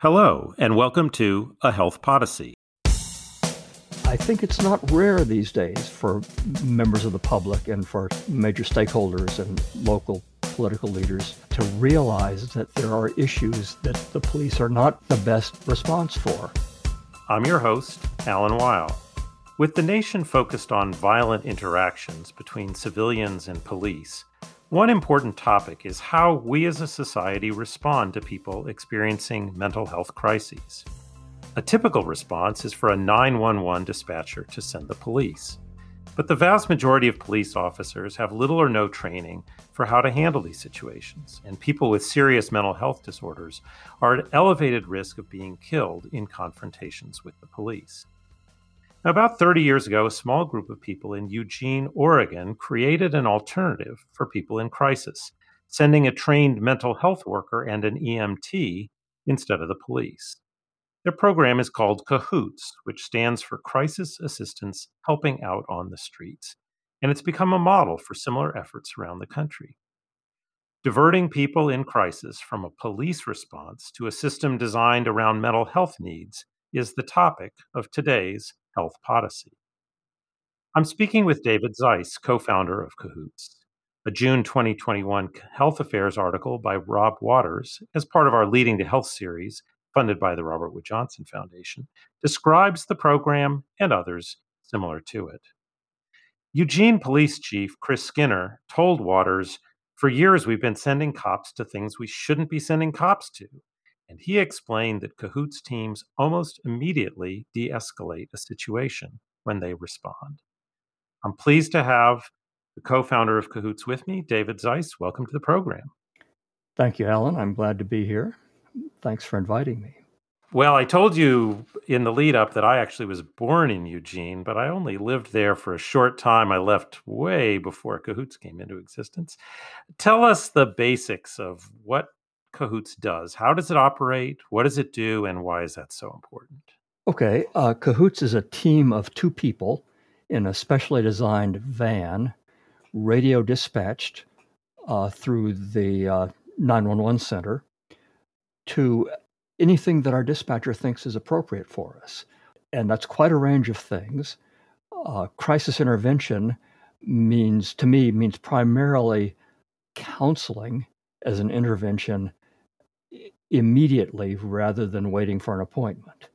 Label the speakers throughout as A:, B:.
A: Hello, and welcome to A Health Podyssey.
B: I think it's not rare these days for members of the public and for major stakeholders and local political leaders to realize that there are issues that the police are not the best response for.
A: I'm your host, Alan Weil. With the nation focused on violent interactions between civilians and police, one important topic is how we as a society respond to people experiencing mental health crises. A typical response is for a 911 dispatcher to send the police. But the vast majority of police officers have little or no training for how to handle these situations, and people with serious mental health disorders are at elevated risk of being killed in confrontations with the police. About 30 years ago, a small group of people in Eugene, Oregon created an alternative for people in crisis, sending a trained mental health worker and an EMT instead of the police. Their program is called CAHOOTS, which stands for Crisis Assistance Helping Out on the Streets, and it's become a model for similar efforts around the country. Diverting people in crisis from a police response to a system designed around mental health needs is the topic of today's Health Podyssey. I'm speaking with David Zeiss, co founder of Cahoots. A June 2021 Health Affairs article by Rob Waters, as part of our Leading to Health series, funded by the Robert Wood Johnson Foundation, describes the program and others similar to it. Eugene Police Chief Chris Skinner told Waters, For years we've been sending cops to things we shouldn't be sending cops to, and he explained that Cahoots teams almost immediately de escalate a situation when they respond. I'm pleased to have the co founder of Cahoots with me, David Zeiss. Welcome to the program.
B: Thank you, Alan. I'm glad to be here. Thanks for inviting me.
A: Well, I told you in the lead up that I actually was born in Eugene, but I only lived there for a short time. I left way before Cahoots came into existence. Tell us the basics of what Cahoots does. How does it operate? What does it do? And why is that so important?
B: Okay. Uh, Cahoots is a team of two people in a specially designed van, radio dispatched uh, through the uh, 911 center to anything that our dispatcher thinks is appropriate for us. And that's quite a range of things. Uh, crisis intervention means, to me, means primarily counseling as an intervention immediately rather than waiting for an appointment.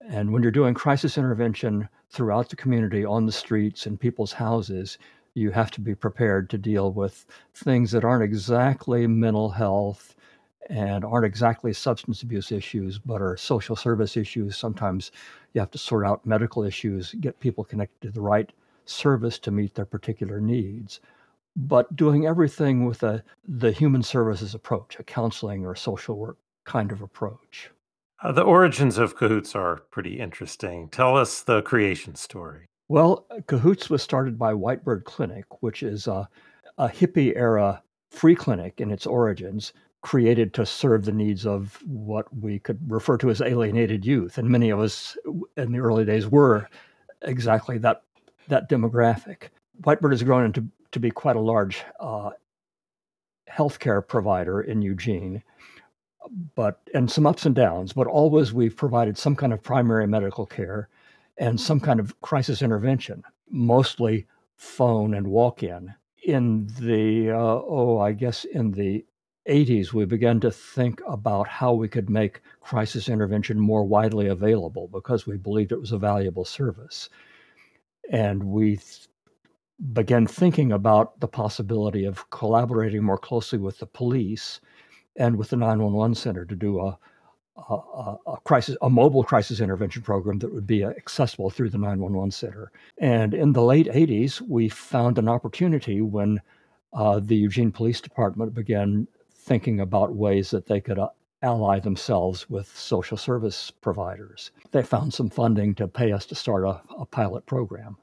B: And when you're doing crisis intervention throughout the community, on the streets, in people's houses, you have to be prepared to deal with things that aren't exactly mental health and aren't exactly substance abuse issues, but are social service issues. Sometimes you have to sort out medical issues, get people connected to the right service to meet their particular needs but doing everything with a the human services approach, a counseling or social work kind of approach.
A: Uh, the origins of Cahoots are pretty interesting. Tell us the creation story.
B: Well, Cahoots was started by White Bird Clinic, which is a, a hippie era free clinic in its origins, created to serve the needs of what we could refer to as alienated youth. And many of us in the early days were exactly that, that demographic. White Bird has grown into to be quite a large uh, healthcare provider in Eugene, but and some ups and downs. But always we've provided some kind of primary medical care and some kind of crisis intervention, mostly phone and walk-in. In the uh, oh, I guess in the 80s, we began to think about how we could make crisis intervention more widely available because we believed it was a valuable service. And we began thinking about the possibility of collaborating more closely with the police and with the 911 center to do a, a, a, crisis, a mobile crisis intervention program that would be accessible through the 911 center. And in the late 80s, we found an opportunity when uh, the Eugene Police Department began thinking about ways that they could uh, ally themselves with social service providers. They found some funding to pay us to start a, a pilot program.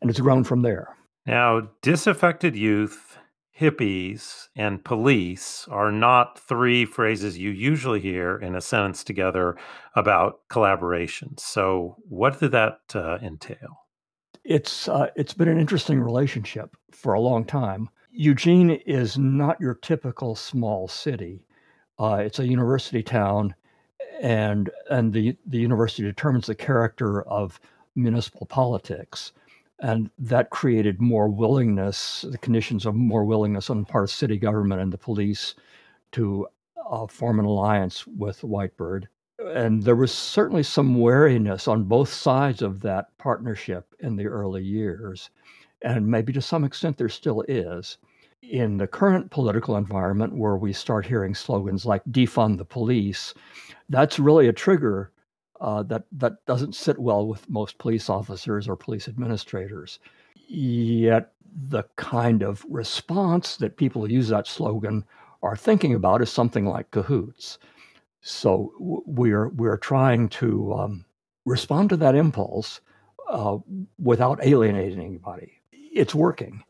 B: And it's grown from there.
A: Now, disaffected youth, hippies, and police are not three phrases you usually hear in a sentence together about collaboration. So, what did that uh, entail?
B: It's uh, it's been an interesting relationship for a long time. Eugene is not your typical small city. Uh, it's a university town, and and the the university determines the character of municipal politics and that created more willingness the conditions of more willingness on the part of city government and the police to uh, form an alliance with White Bird. And there was certainly some wariness on both sides of that partnership in the early years and maybe to some extent there still is. In the current political environment where we start hearing slogans like defund the police that's really a trigger uh, that that doesn't sit well with most police officers or police administrators. Yet the kind of response that people who use that slogan are thinking about is something like cahoots. So we're we're trying to um, respond to that impulse uh, without alienating anybody. It's working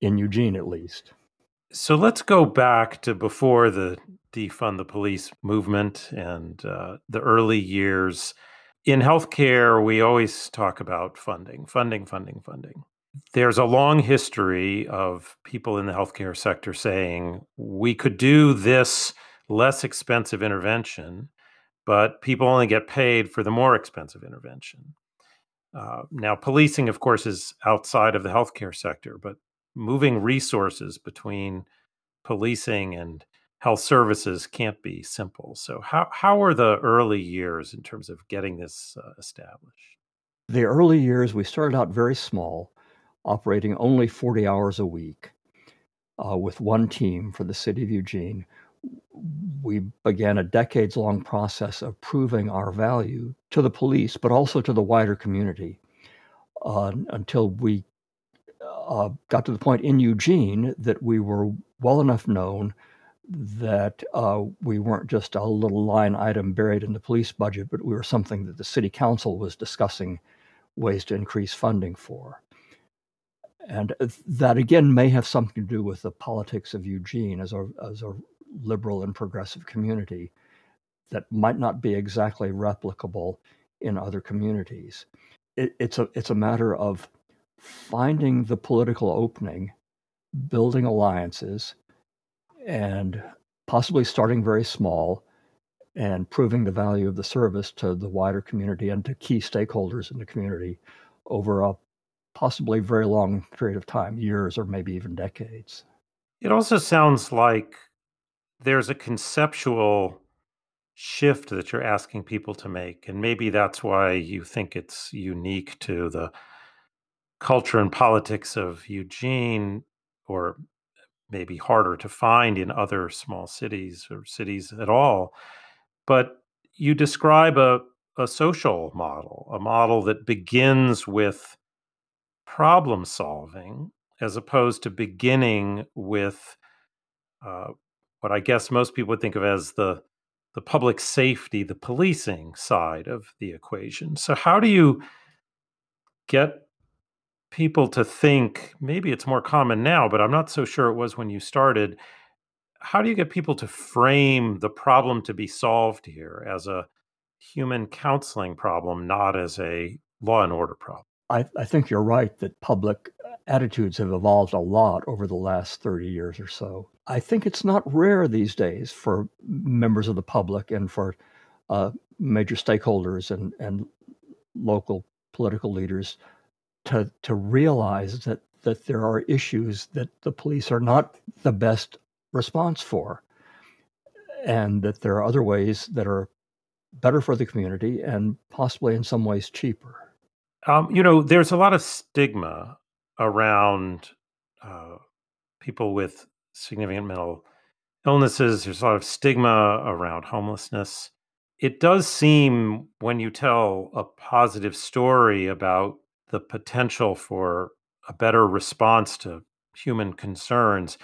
B: in Eugene, at least.
A: So let's go back to before the defund the police movement and uh, the early years. In healthcare, we always talk about funding, funding, funding, funding. There's a long history of people in the healthcare sector saying we could do this less expensive intervention, but people only get paid for the more expensive intervention. Uh, now, policing, of course, is outside of the healthcare sector, but moving resources between policing and health services can't be simple. So, how, how are the early years in terms of getting this uh, established?
B: The early years, we started out very small, operating only 40 hours a week uh, with one team for the city of Eugene. We began a decades long process of proving our value to the police, but also to the wider community uh, until we uh, got to the point in Eugene that we were well enough known that uh, we weren't just a little line item buried in the police budget, but we were something that the city council was discussing ways to increase funding for. And that again may have something to do with the politics of Eugene as a, as a liberal and progressive community that might not be exactly replicable in other communities. It, it's, a, it's a matter of finding the political opening, building alliances, and possibly starting very small and proving the value of the service to the wider community and to key stakeholders in the community over a possibly very long period of time, years or maybe even decades.
A: It also sounds like there's a conceptual shift that you're asking people to make. And maybe that's why you think it's unique to the culture and politics of Eugene, or maybe harder to find in other small cities or cities at all. But you describe a, a social model, a model that begins with problem solving as opposed to beginning with uh, what I guess most people would think of as the the public safety, the policing side of the equation. So how do you get people to think maybe it's more common now, but I'm not so sure it was when you started. How do you get people to frame the problem to be solved here as a human counseling problem, not as a law and order problem?
B: I, I think you're right that public uh, attitudes have evolved a lot over the last 30 years or so. I think it's not rare these days for members of the public and for uh, major stakeholders and, and local political leaders to to realize that that there are issues that the police are not the best response for, and that there are other ways that are better for the community and possibly in some ways cheaper.
A: Um, you know, there's a lot of stigma around uh, people with significant mental illnesses. There's a lot of stigma around homelessness. It does seem when you tell a positive story about the potential for a better response to human concerns,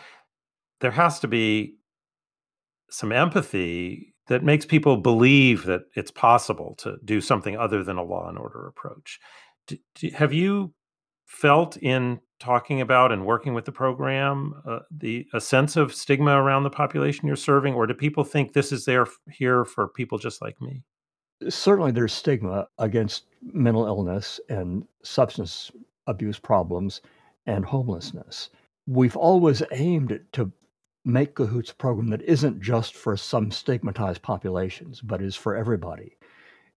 A: there has to be some empathy that makes people believe that it's possible to do something other than a law and order approach. Do, do, have you felt in talking about and working with the program uh, the a sense of stigma around the population you're serving, or do people think this is there here for people just like me?
B: Certainly there's stigma against mental illness and substance abuse problems and homelessness. We've always aimed to make Cahoots a program that isn't just for some stigmatized populations, but is for everybody.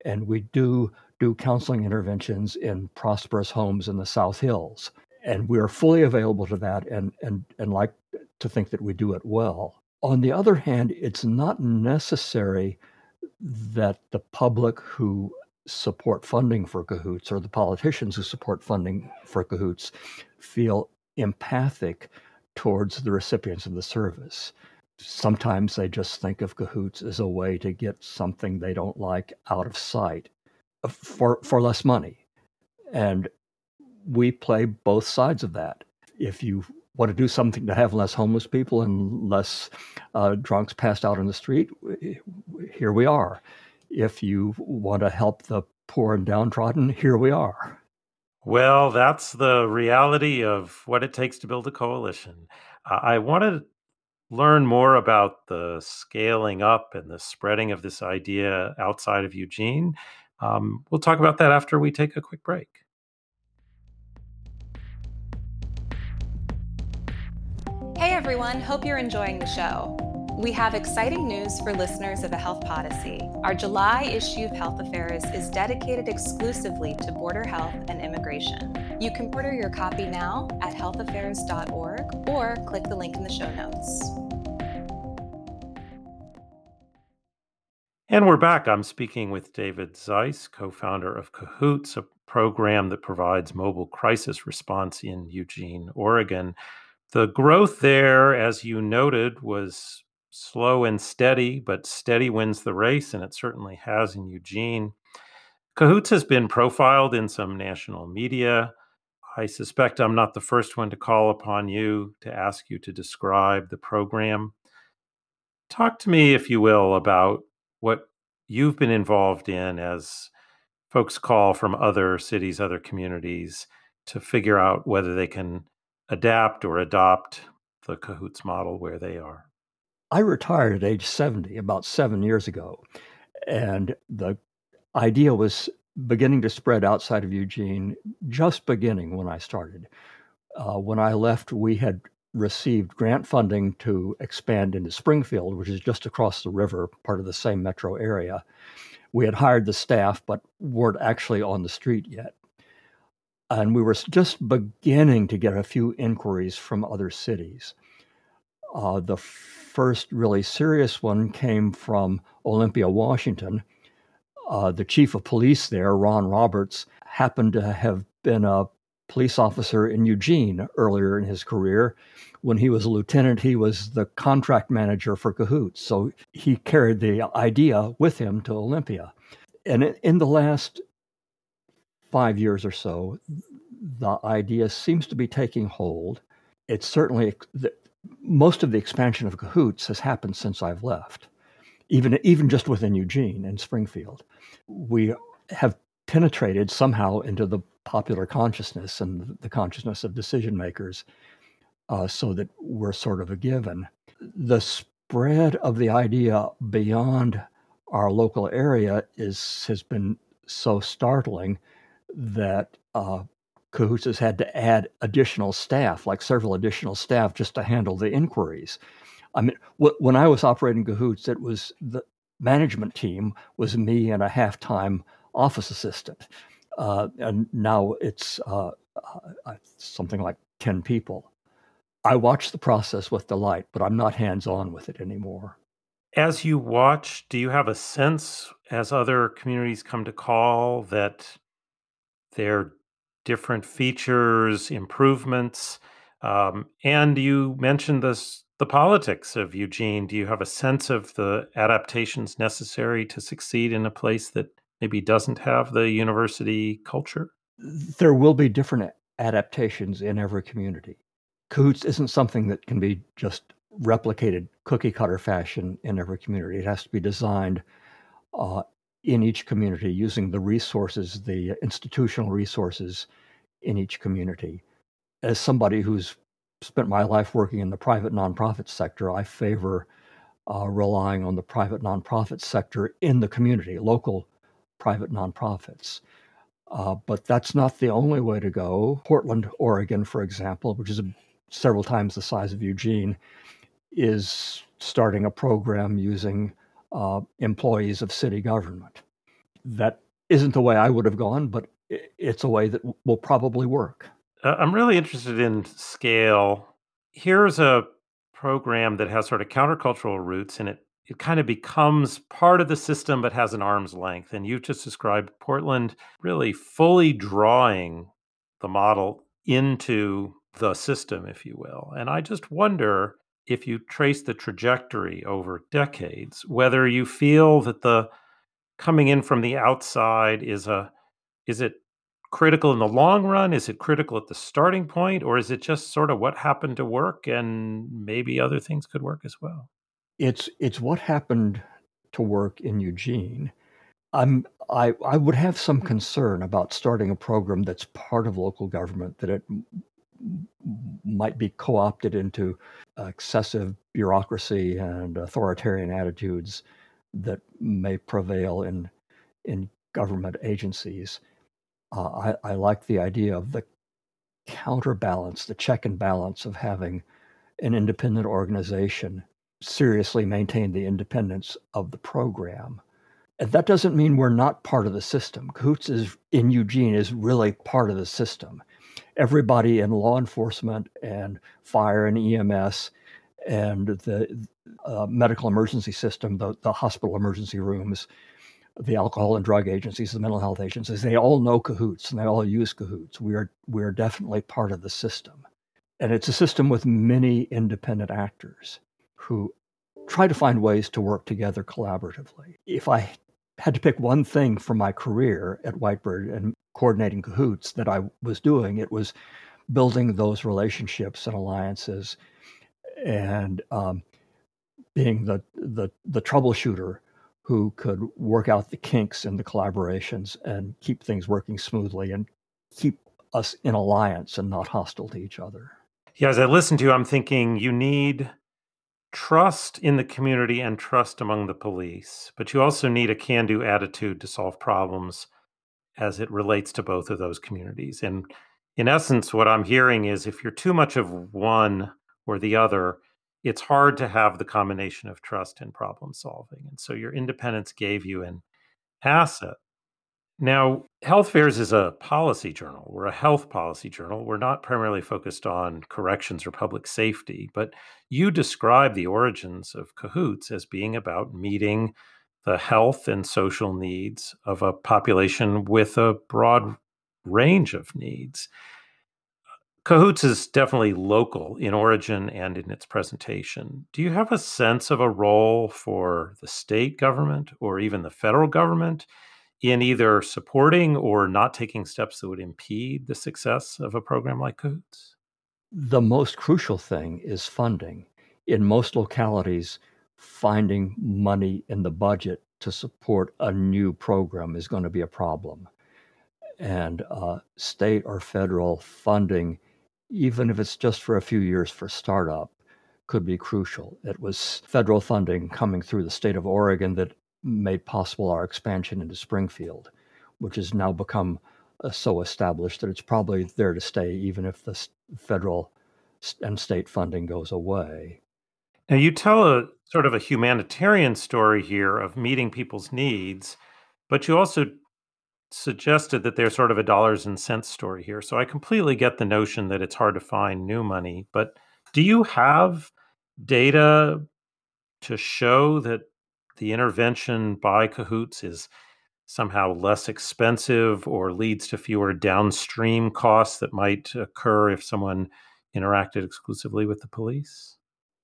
B: And we do do counseling interventions in prosperous homes in the South Hills. And we are fully available to that and, and, and like to think that we do it well. On the other hand, it's not necessary that the public who support funding for cahoots or the politicians who support funding for cahoots feel empathic towards the recipients of the service. Sometimes they just think of cahoots as a way to get something they don't like out of sight uh, for, for less money. And we play both sides of that. If you want to do something to have less homeless people and less uh, drunks passed out in the street, here we are. If you want to help the poor and downtrodden, here we are.
A: Well, that's the reality of what it takes to build a coalition. Uh, I want to learn more about the scaling up and the spreading of this idea outside of Eugene. Um, we'll talk about that after we take a quick break.
C: Hey everyone, hope you're enjoying the show. We have exciting news for listeners of the Health Podyssey. Our July issue of Health Affairs is dedicated exclusively to border health and immigration. You can order your copy now at healthaffairs.org or click the link in the show notes.
A: And we're back. I'm speaking with David Zeiss, co founder of Cahoots, a program that provides mobile crisis response in Eugene, Oregon. The growth there, as you noted, was slow and steady, but steady wins the race, and it certainly has in Eugene. Cahoots has been profiled in some national media. I suspect I'm not the first one to call upon you to ask you to describe the program. Talk to me, if you will, about what you've been involved in as folks call from other cities, other communities to figure out whether they can adapt or adopt the Cahoots model where they are.
B: I retired at age 70 about seven years ago, and the idea was beginning to spread outside of Eugene, just beginning when I started. Uh, when I left, we had received grant funding to expand into Springfield, which is just across the river, part of the same metro area. We had hired the staff, but weren't actually on the street yet. And we were just beginning to get a few inquiries from other cities. Uh, the first really serious one came from Olympia, Washington. Uh, the chief of police there, Ron Roberts, happened to have been a police officer in Eugene earlier in his career. When he was a lieutenant, he was the contract manager for Cahoots. So he carried the idea with him to Olympia. And in the last five years or so, the idea seems to be taking hold. It's certainly most of the expansion of Cahoots has happened since I've left, even even just within Eugene and Springfield. We have penetrated somehow into the popular consciousness and the consciousness of decision makers, uh, so that we're sort of a given. The spread of the idea beyond our local area is has been so startling that uh, Cahoots has had to add additional staff, like several additional staff, just to handle the inquiries. I mean, wh- when I was operating Cahoots, it was the management team was me and a half-time office assistant, uh, and now it's uh, uh, something like ten people. I watch the process with delight, but I'm not hands-on with it anymore.
A: As you watch, do you have a sense, as other communities come to call, that they're different features, improvements. Um, and you mentioned this the politics of Eugene. Do you have a sense of the adaptations necessary to succeed in a place that maybe doesn't have the university culture?
B: There will be different adaptations in every community. Cahoots isn't something that can be just replicated cookie cutter fashion in every community. It has to be designed uh, in each community using the resources, the institutional resources in each community. As somebody who's spent my life working in the private nonprofit sector, I favor uh, relying on the private nonprofit sector in the community, local private nonprofits. Uh, but that's not the only way to go. Portland, Oregon, for example, which is a, several times the size of Eugene, is starting a program using uh, employees of city government. That isn't the way I would have gone, but it's a way that will probably work.
A: Uh, I'm really interested in scale. Here's a program that has sort of countercultural roots and it it kind of becomes part of the system but has an arm's length and you've just described portland really fully drawing the model into the system if you will and i just wonder if you trace the trajectory over decades whether you feel that the coming in from the outside is a is it critical in the long run? Is it critical at the starting point, or is it just sort of what happened to work and maybe other things could work as well?
B: It's it's what happened to work in Eugene. I'm I I would have some concern about starting a program that's part of local government that it might be co-opted into excessive bureaucracy and authoritarian attitudes that may prevail in in government agencies. Uh, I, I like the idea of the counterbalance, the check and balance of having an independent organization seriously maintain the independence of the program. And that doesn't mean we're not part of the system. Cahoots is in Eugene is really part of the system. Everybody in law enforcement and fire and EMS and the uh, medical emergency system, the, the hospital emergency rooms, the alcohol and drug agencies, the mental health agencies, they all know cahoots and they all use cahoots. We are we are definitely part of the system. And it's a system with many independent actors who try to find ways to work together collaboratively. If I had to pick one thing from my career at White Bird and coordinating cahoots that I was doing, it was building those relationships and alliances and um, being the, the, the troubleshooter who could work out the kinks in the collaborations and keep things working smoothly and keep us in alliance and not hostile to each other.
A: Yeah, as I listen to you, I'm thinking you need trust in the community and trust among the police, but you also need a can do attitude to solve problems as it relates to both of those communities. And in essence, what I'm hearing is if you're too much of one or the other, it's hard to have the combination of trust and problem solving. And so your independence gave you an asset. Now, Health Affairs is a policy journal. We're a health policy journal. We're not primarily focused on corrections or public safety, but you describe the origins of Cahoots as being about meeting the health and social needs of a population with a broad range of needs. Cahoots is definitely local in origin and in its presentation. Do you have a sense of a role for the state government or even the federal government in either supporting or not taking steps that would impede the success of a program like Cahoots?
B: The most crucial thing is funding. In most localities, finding money in the budget to support a new program is going to be a problem. And uh, state or federal funding even if it's just for a few years for startup, could be crucial. It was federal funding coming through the state of Oregon that made possible our expansion into Springfield, which has now become uh, so established that it's probably there to stay, even if the federal and state funding goes away.
A: Now, you tell a sort of a humanitarian story here of meeting people's needs, but you also suggested that there's sort of a dollars and cents story here. So I completely get the notion that it's hard to find new money. But do you have data to show that the intervention by cahoots is somehow less expensive or leads to fewer downstream costs that might occur if someone interacted exclusively with the police?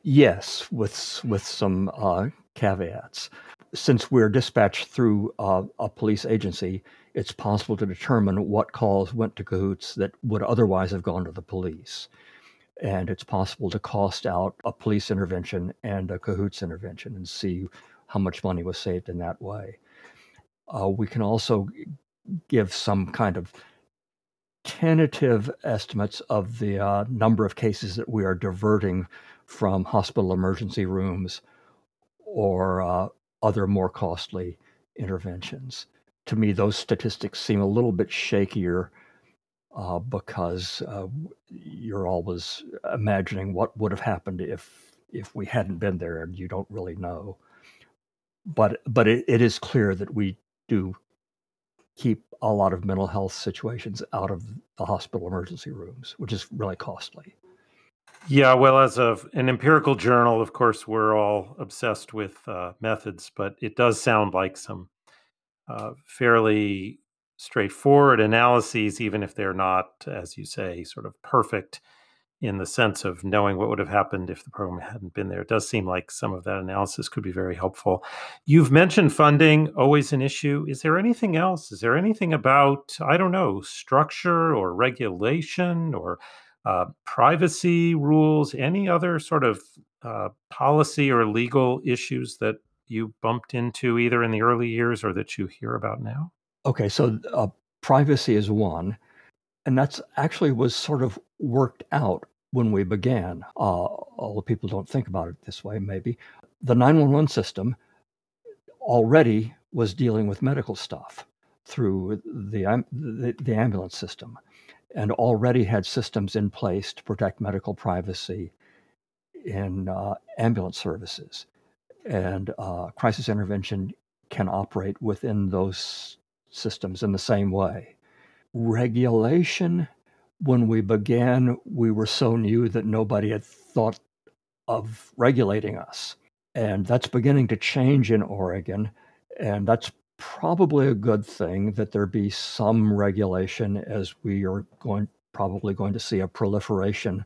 B: Yes, with with some uh, caveats. Since we're dispatched through uh, a police agency, it's possible to determine what calls went to cahoots that would otherwise have gone to the police. And it's possible to cost out a police intervention and a cahoots intervention and see how much money was saved in that way. Uh, we can also give some kind of tentative estimates of the uh, number of cases that we are diverting from hospital emergency rooms or uh, other more costly interventions to me, those statistics seem a little bit shakier uh, because uh, you're always imagining what would have happened if if we hadn't been there, and you don't really know. But but it, it is clear that we do keep a lot of mental health situations out of the hospital emergency rooms, which is really costly.
A: Yeah, well, as of an empirical journal, of course, we're all obsessed with uh, methods, but it does sound like some uh, fairly straightforward analyses, even if they're not, as you say, sort of perfect in the sense of knowing what would have happened if the program hadn't been there. It does seem like some of that analysis could be very helpful. You've mentioned funding, always an issue. Is there anything else? Is there anything about, I don't know, structure or regulation or uh, privacy rules, any other sort of uh, policy or legal issues that you bumped into either in the early years or that you hear about now?
B: Okay, so uh, privacy is one, and that's actually was sort of worked out when we began. Uh, although people don't think about it this way, maybe the 911 system already was dealing with medical stuff through the, the, the ambulance system and already had systems in place to protect medical privacy in uh, ambulance services. And uh, crisis intervention can operate within those systems in the same way. Regulation, when we began, we were so new that nobody had thought of regulating us. And that's beginning to change in Oregon. And that's probably a good thing that there be some regulation as we are going probably going to see a proliferation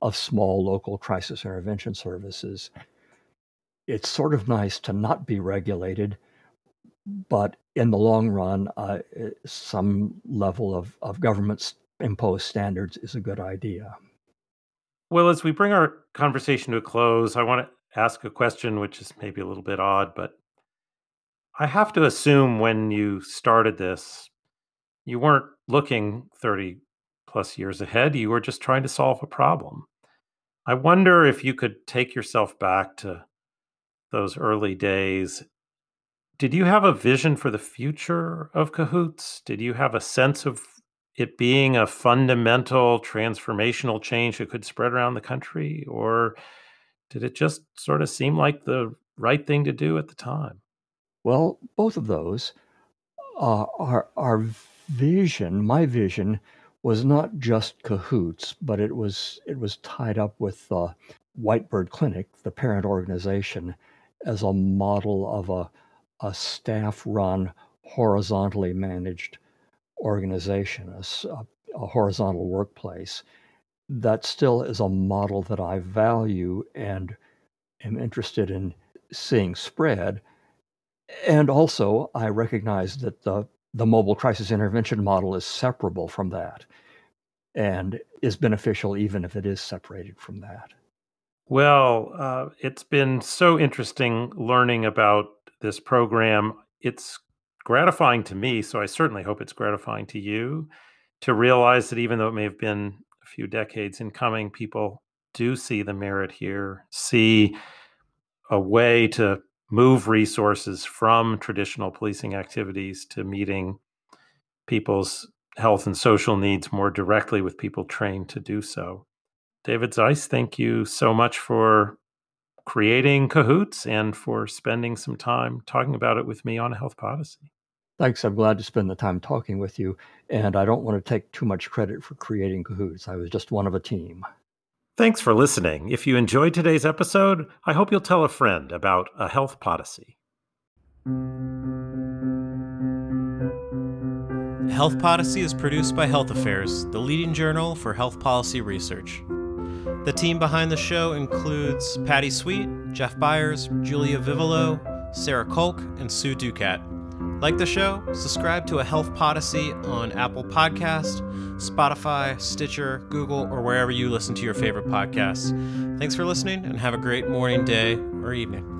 B: of small local crisis intervention services. It's sort of nice to not be regulated, but in the long run, uh, some level of, of government imposed standards is a good idea.
A: Well, as we bring our conversation to a close, I want to ask a question which is maybe a little bit odd, but I have to assume when you started this, you weren't looking 30 plus years ahead. You were just trying to solve a problem. I wonder if you could take yourself back to those early days. Did you have a vision for the future of Cahoots? Did you have a sense of it being a fundamental transformational change that could spread around the country? Or did it just sort of seem like the right thing to do at the time?
B: Well, both of those. Uh, our, our vision, my vision, was not just cahoots, but it was it was tied up with uh, White Bird Clinic, the parent organization, as a model of a, a staff-run, horizontally managed organization, a, a horizontal workplace. That still is a model that I value and am interested in seeing spread and also, I recognize that the, the mobile crisis intervention model is separable from that and is beneficial even if it is separated from that.
A: Well, uh, it's been so interesting learning about this program. It's gratifying to me, so I certainly hope it's gratifying to you to realize that even though it may have been a few decades in coming, people do see the merit here, see a way to move resources from traditional policing activities to meeting people's health and social needs more directly with people trained to do so. David Zeiss, thank you so much for creating Cahoots and for spending some time talking about it with me on Health Podyssey.
B: Thanks. I'm glad to spend the time talking with you. And I don't want to take too much credit for creating Cahoots. I was just one of a team.
A: Thanks for listening. If you enjoyed today's episode, I hope you'll tell a friend about a Health Podyssey.
D: Health Podyssey is produced by Health Affairs, the leading journal for health policy research. The team behind the show includes Patty Sweet, Jeff Byers, Julia Vivolo, Sarah Kolk, and Sue Ducat. Like the show? Subscribe to a Health Podyssey on Apple Podcast, Spotify, Stitcher, Google, or wherever you listen to your favorite podcasts. Thanks for listening and have a great morning, day, or evening.